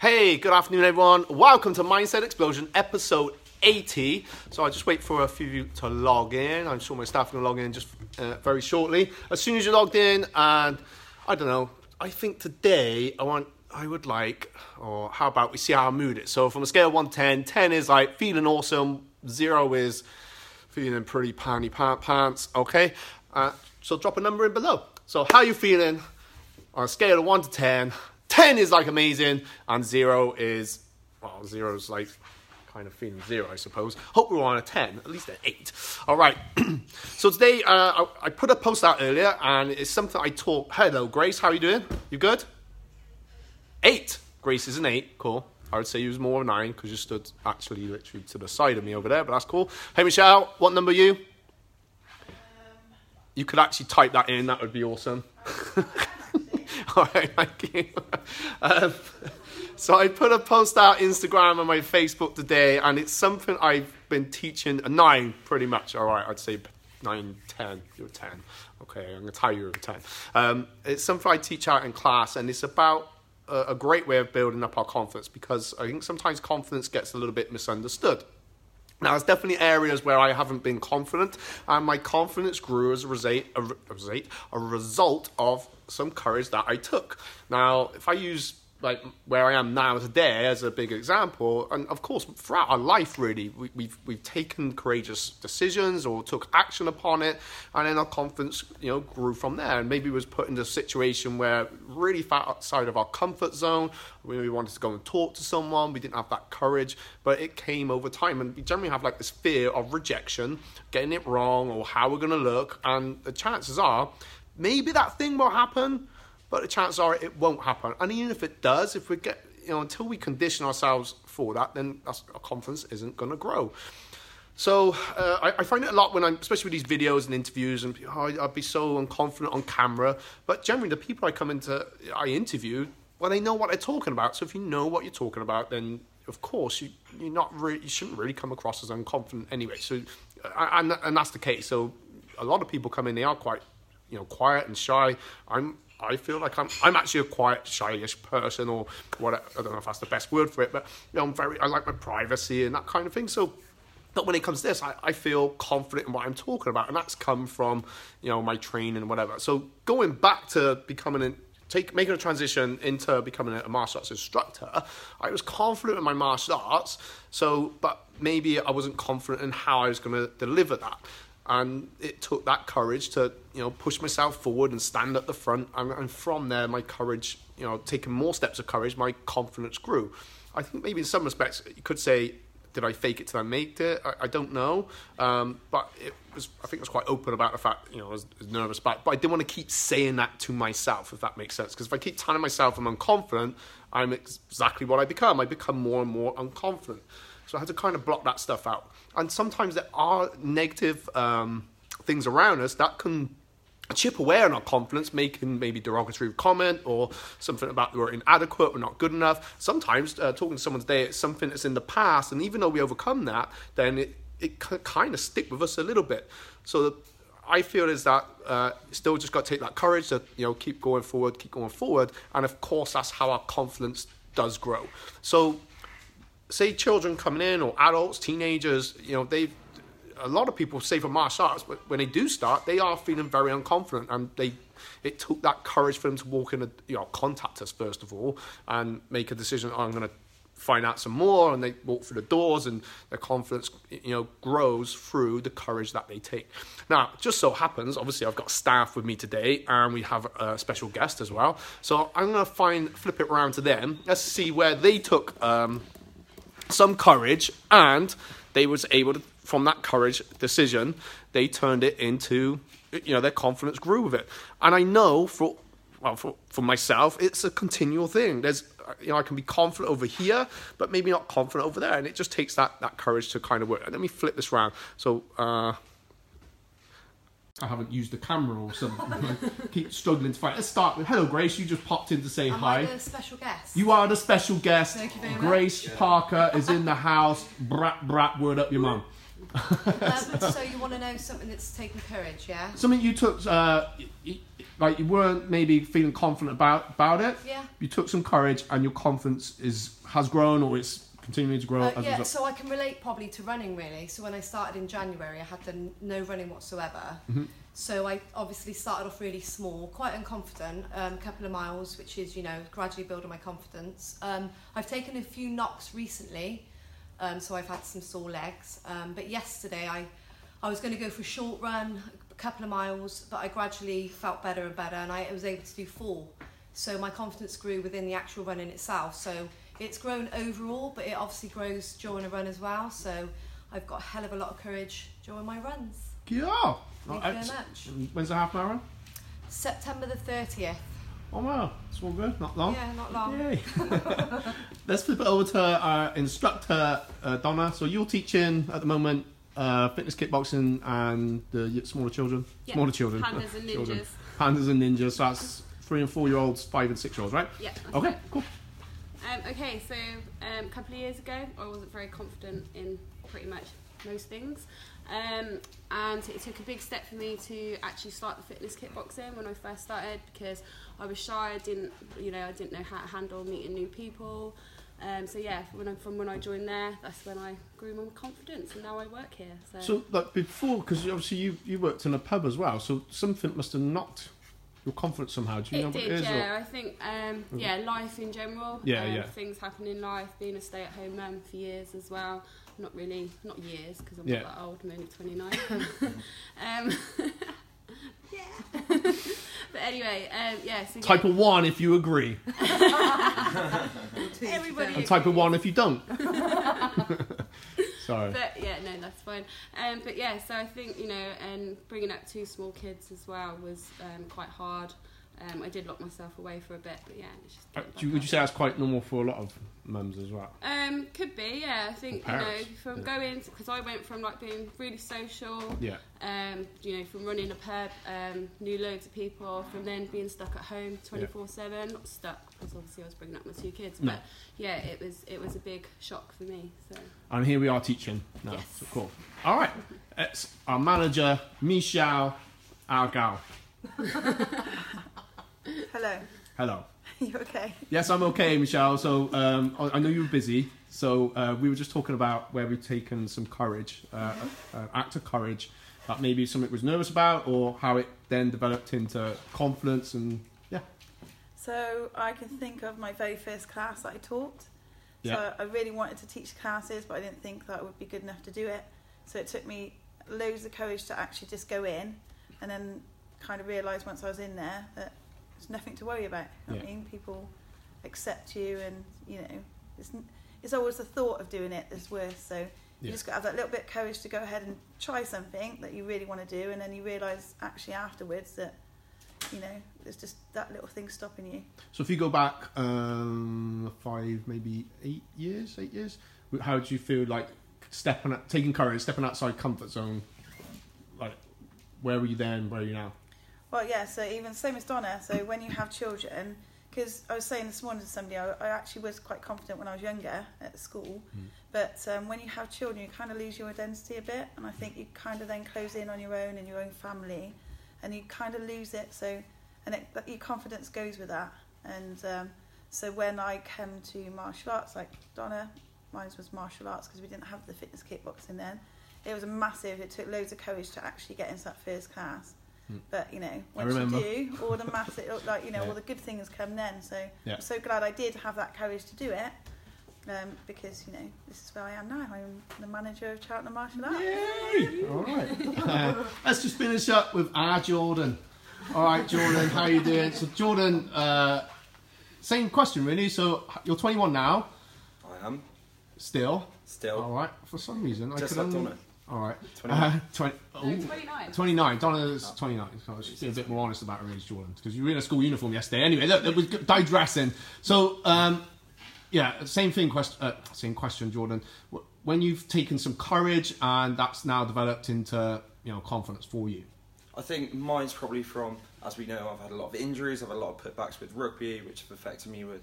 Hey, good afternoon, everyone. Welcome to Mindset Explosion, episode 80. So I just wait for a few of you to log in. I'm sure my staff are to log in just uh, very shortly. As soon as you're logged in, and I don't know, I think today I want, I would like, or how about we see how our mood is. So from a scale of 1 to 10, 10 is like feeling awesome, 0 is feeling pretty panty pants, okay? Uh, so drop a number in below. So how you feeling on a scale of 1 to 10? 10 is like amazing, and 0 is, well, 0 is like kind of feeling 0, I suppose. Hope we're on a 10, at least an 8. All right. so today, uh, I, I, put a post out earlier, and it's something I taught. Hello, Grace, how are you doing? You good? 8. Grace is an 8. Cool. I would say you was more of 9 because you stood actually literally to the side of me over there, but that's cool. Hey, Michelle, what number are you? Um, you could actually type that in, that would be awesome. All right. Um, so I put a post out Instagram and my Facebook today, and it's something I've been teaching a nine pretty much. All right, I'd say nine, ten. You're ten. Okay, I'm gonna tell you you're ten. Um, it's something I teach out in class, and it's about a, a great way of building up our confidence because I think sometimes confidence gets a little bit misunderstood. Now, there's definitely areas where I haven't been confident, and my confidence grew as a result, a, a result of some courage that I took. Now, if I use like where I am now today as a big example, and of course throughout our life really, we, we've we've taken courageous decisions or took action upon it, and then our confidence you know grew from there, and maybe was put in a situation where really far outside of our comfort zone, we wanted to go and talk to someone, we didn't have that courage, but it came over time, and we generally have like this fear of rejection, getting it wrong, or how we're going to look, and the chances are maybe that thing will happen but the chances are it won't happen. And even if it does, if we get, you know, until we condition ourselves for that, then our confidence isn't going to grow. So uh, I, I, find it a lot when I'm, especially with these videos and interviews, and oh, I'd be so unconfident on camera. But generally, the people I come into, I interview, well, they know what they're talking about. So if you know what you're talking about, then of course you you're not really, you shouldn't really come across as unconfident anyway. So and and that's the case. So a lot of people come in, they are quite you know quiet and shy. I'm I feel like I'm I'm actually a quiet, shyish person, or what I don't know if that's the best word for it, but you know, I'm very I like my privacy and that kind of thing. So, but when it comes to this, I, I feel confident in what I'm talking about, and that's come from you know my training and whatever. So going back to becoming an take making a transition into becoming a martial arts instructor, I was confident in my martial arts. So, but maybe I wasn't confident in how I was going to deliver that and it took that courage to you know push myself forward and stand at the front. And, and, from there my courage you know taking more steps of courage my confidence grew. I think maybe in some respects you could say did i fake it till i made it? I, I don't know. Um, but it was i think I was quite open about the fact you know i was, was nervous. About but i didn't want to keep saying that to myself if that makes sense. Because if i keep telling myself i'm unconfident i'm exactly what i become. I become more and more unconfident so I had to kind of block that stuff out. And sometimes there are negative um, things around us that can chip away on our confidence, making maybe derogatory comment or something about we're inadequate, we're not good enough. Sometimes uh, talking to someone today, it's something that's in the past, and even though we overcome that, then it, it kind of stick with us a little bit. So I feel is that uh, still just got to take that courage to you know keep going forward, keep going forward, and of course that's how our confidence does grow. So say children coming in or adults, teenagers, you know, they a lot of people say for martial arts, but when they do start, they are feeling very unconfident, and they it took that courage for them to walk in, and you know, contact us first of all, and make a decision. Oh, I'm going to find out some more, and they walk through the doors, and their confidence, you know, grows through the courage that they take. Now, just so happens, obviously, I've got staff with me today, and we have a special guest as well. So I'm going to find flip it around to them. Let's see where they took. Um, some courage, and they was able to, from that courage decision, they turned it into, you know, their confidence grew with it. And I know for, well, for, for myself, it's a continual thing. There's, you know, I can be confident over here, but maybe not confident over there. And it just takes that, that courage to kind of work. Let me flip this around. So, uh, I haven't used the camera or something. keep struggling to find. Let's start with hello, Grace. You just popped in to say Am hi. I the special guest? You are the special guest. Thank you very Grace much. Parker is in the house. Brat brat, word up your mum. um, so you want to know something that's taken courage, yeah? Something you took, uh, y- y- like you weren't maybe feeling confident about about it. Yeah. You took some courage, and your confidence is has grown, or it's continuing to grow. Uh, yeah, so I can relate probably to running really. So when I started in January, I had done no running whatsoever. Mm-hmm. So I obviously started off really small, quite unconfident, a um, couple of miles, which is, you know, gradually building my confidence. Um, I've taken a few knocks recently, um, so I've had some sore legs. Um, but yesterday I, I was going to go for a short run, a couple of miles, but I gradually felt better and better and I was able to do four. So my confidence grew within the actual running itself. So it's grown overall, but it obviously grows during a run as well. So I've got a hell of a lot of courage during my runs. yeah. Thank you very much. When's the half marathon? September the 30th. Oh wow, it's all good. Not long. Yeah, not long. Yay. Let's flip it over to our instructor, uh, Donna. So you're teaching at the moment uh, fitness kickboxing and the smaller children. Yeah, Smaller children. Pandas and Children. ninjas. Pandas and ninjas. So that's three and four year olds, five and six year olds, right? Yeah. Okay, right. cool. Um, okay, so um, a couple of years ago, I wasn't very confident in pretty much most things. Um, and it took a big step for me to actually start the fitness kickboxing when I first started because I was shy. I didn't, you know, I didn't know how to handle meeting new people. Um, so yeah, when I, from when I joined there, that's when I grew my confidence, and now I work here. So, So like before, because obviously you you worked in a pub as well, so something must have knocked your confidence somehow. Do you know it what did, it is? or- yeah. I think, um, yeah, life in general. Yeah, um, yeah. Things happen in life. Being a stay-at-home mum for years as well. Not really, not years because I'm Yeah. not that old. I'm only 29. um, yeah. but anyway, um, yeah. So Type yeah, of one if you agree, everybody. and type of agrees. one if you don't. Sorry. But Um, but yeah, so I think you know, and bringing up two small kids as well was um, quite hard. Um, I did lock myself away for a bit, but yeah, it's just. Uh, you, would you say that's quite normal for a lot of mums as well? Um, could be, yeah. I think you know from yeah. going because I went from like being really social, Yeah. um, you know, from running a pub, um, knew loads of people, from then being stuck at home twenty four seven. Not stuck because obviously I was bringing up my two kids, No. but yeah, it was it was a big shock for me. So And here we are teaching now. Yes. So cool. All right. It's our manager, Michelle Argal. Hello. Hello. you okay? Yes, I'm okay, Michelle. So um, I I know you were busy. So uh, we were just talking about where we've taken some courage, uh, uh, act of courage, that maybe something was nervous about, or how it then developed into confidence and yeah. So I can think of my very first class that I taught. Yeah. So I really wanted to teach classes, but I didn't think that I would be good enough to do it. So it took me loads of courage to actually just go in, and then kind of realise once I was in there that there's nothing to worry about. You know what I mean, people accept you, and you know, it's it's always the thought of doing it that's worse. So you Yeah. just got to have that little bit of courage to go ahead and try something that you really want to do, and then you realise actually afterwards that you know there's just that little thing stopping you. So if you go back um, five, maybe eight years, eight years, how do you feel like stepping, out- taking courage, stepping outside comfort zone? Like, where were you then? Where are you now? Well, yeah. So even same as Donna. So when you have children, because I was saying this morning to somebody, I, I actually was quite confident when I was younger at school, Mm. but um, when you have children, you kind of lose your identity a bit, and I think you kind of then close in on your own and your own family, and you kind of lose it. So, and it, your confidence goes with that. And um, so when I came to martial arts, like Donna, mine was martial arts because we didn't have the fitness kickboxing then. It was a massive. It took loads of courage to actually get into that first class. Hmm. But you know, once you do, all the massive, like you know, Yeah. all the good things come then. So Yeah. I'm so glad I did have that courage to do it, um, because you know this is where I am now. I'm the manager of Cheltenham Martial Arts. Yay! All right. Uh, let's just finish up with our Jordan. All right, Jordan, how you doing? So, Jordan, uh, same question really. So, you're 21 now, I am still. still All right. For some reason, I could like only. Donna. All right. 21. Uh, 20, no, ooh. 29. 29. Donna's 29. So I should be a bit more honest about her age, Jordan, because you were in a school uniform yesterday. Anyway, look, it was digressing. So, um, yeah, same thing. Quest- uh, same question, Jordan. When you've taken some courage and that's now developed into you know confidence for you. I think mine's probably from, as we know, I've had a lot of injuries, I've had a lot of putbacks with rugby, which have affected me with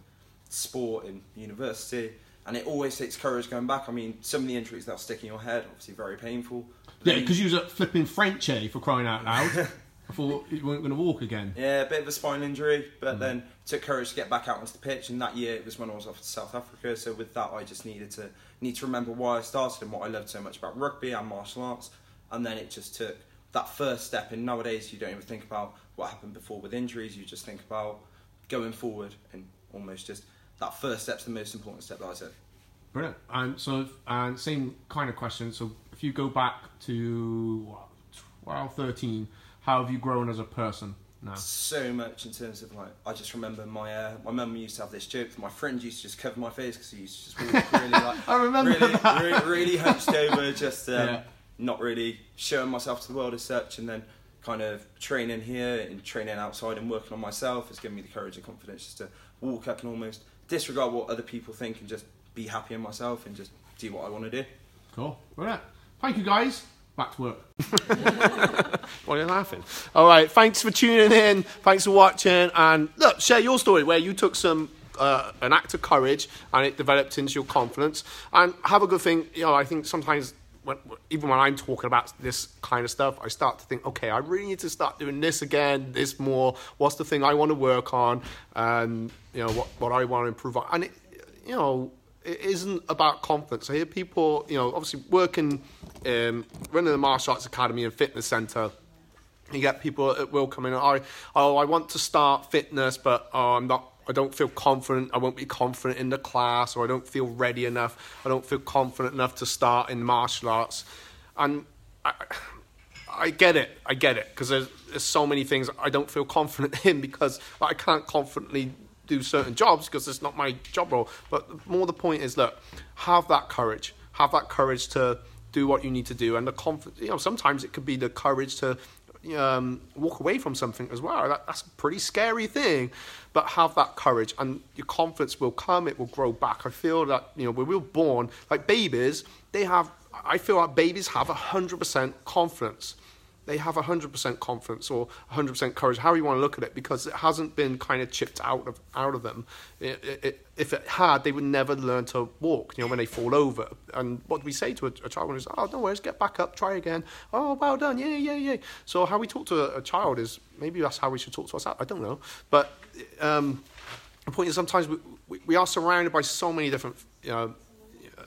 sport in university. And it always takes courage going back. I mean, some of the injuries they'll stick in your head, obviously very painful. Yeah, because you was at flipping French, eh, for crying out loud. I thought you weren't going to walk again. Yeah, a bit of a spine injury, but then took courage to get back out onto the pitch. And that year it was when I was off to South Africa. So with that, I just needed to need to remember why I started and what I loved so much about rugby and martial arts. And then it just took that first step. And nowadays, you don't even think about what happened before with injuries. You just think about going forward and almost just that first step's the most important step that I said. Brilliant. And so, and same kind of question. So, if you go back to what, 12, 13, how have you grown as a person now? so much in terms of like I just remember my uh, my mum used to have this joke. My friend used to just cover my face because he used to just walk really like I remember really, that. really really hunched over, just um, Yeah. not really showing myself to the world as such, and then kind of training here and training outside and working on myself has given me the courage and confidence just to walk up and almost disregard what other people think and just be happy in myself and just do what I want to do. Cool. Brilliant. Thank you, guys. Back to work. Why are you laughing? All right. Thanks for tuning in. Thanks for watching. And look, share your story where you took some. Uh, an act of courage and it developed into your confidence and have a good thing you know i think sometimes when, even when i'm talking about this kind of stuff i start to think okay i really need to start doing this again this more what's the thing i want to work on and you know what, what i want to improve on and it, you know it isn't about confidence. I hear people, you know, obviously working, um, running the martial arts academy and fitness center. You get people that will come in and, oh, oh, I want to start fitness, but oh, I'm not. I don't feel confident. I won't be confident in the class, or I don't feel ready enough. I don't feel confident enough to start in martial arts, and I, I get it. I get it because there's, there's so many things I don't feel confident in because I can't confidently do certain jobs because it's not my job role. But more the point is, look, have that courage. Have that courage to do what you need to do, and the confidence. You know, sometimes it could be the courage to um, walk away from something as well. That, that's a pretty scary thing, but have that courage, and your confidence will come. It will grow back. I feel that you know when we we're born, like babies, they have. I feel like babies have hundred percent confidence they have 100% confidence or 100% courage, however you want to look at it, because it hasn't been kind of chipped out of out of them. It, it, if it had, they would never learn to walk. You know, when they fall over, and what do we say to a, a child when it's, oh, no worries, get back up, try again. Oh, well done, yeah, yeah, yeah. So how we talk to a, a child is maybe that's how we should talk to ourselves. I don't know, but um, the point is sometimes we, we, we are surrounded by so many different, you know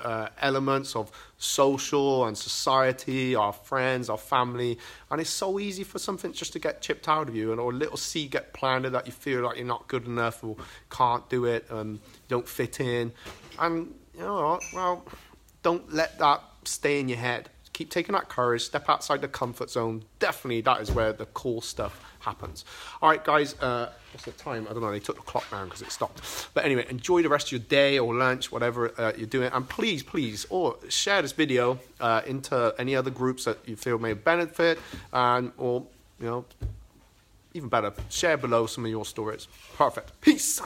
uh, elements of social and society, our friends, our family, and it's so easy for something just to get chipped out of you, and or a little seed get planted that you feel like you're not good enough or can't do it, um, don't fit in, and you know? Well, don't let that stay in your head. Keep taking that courage, step outside the comfort zone. Definitely, that is where the cool stuff happens. All right, guys, uh, what's the time? I don't know. They took the clock down because it stopped. But anyway, enjoy the rest of your day or lunch, whatever uh, you're doing. And please, please, or share this video uh, into any other groups that you feel may benefit, and or you know, even better, share below some of your stories. Perfect. Peace.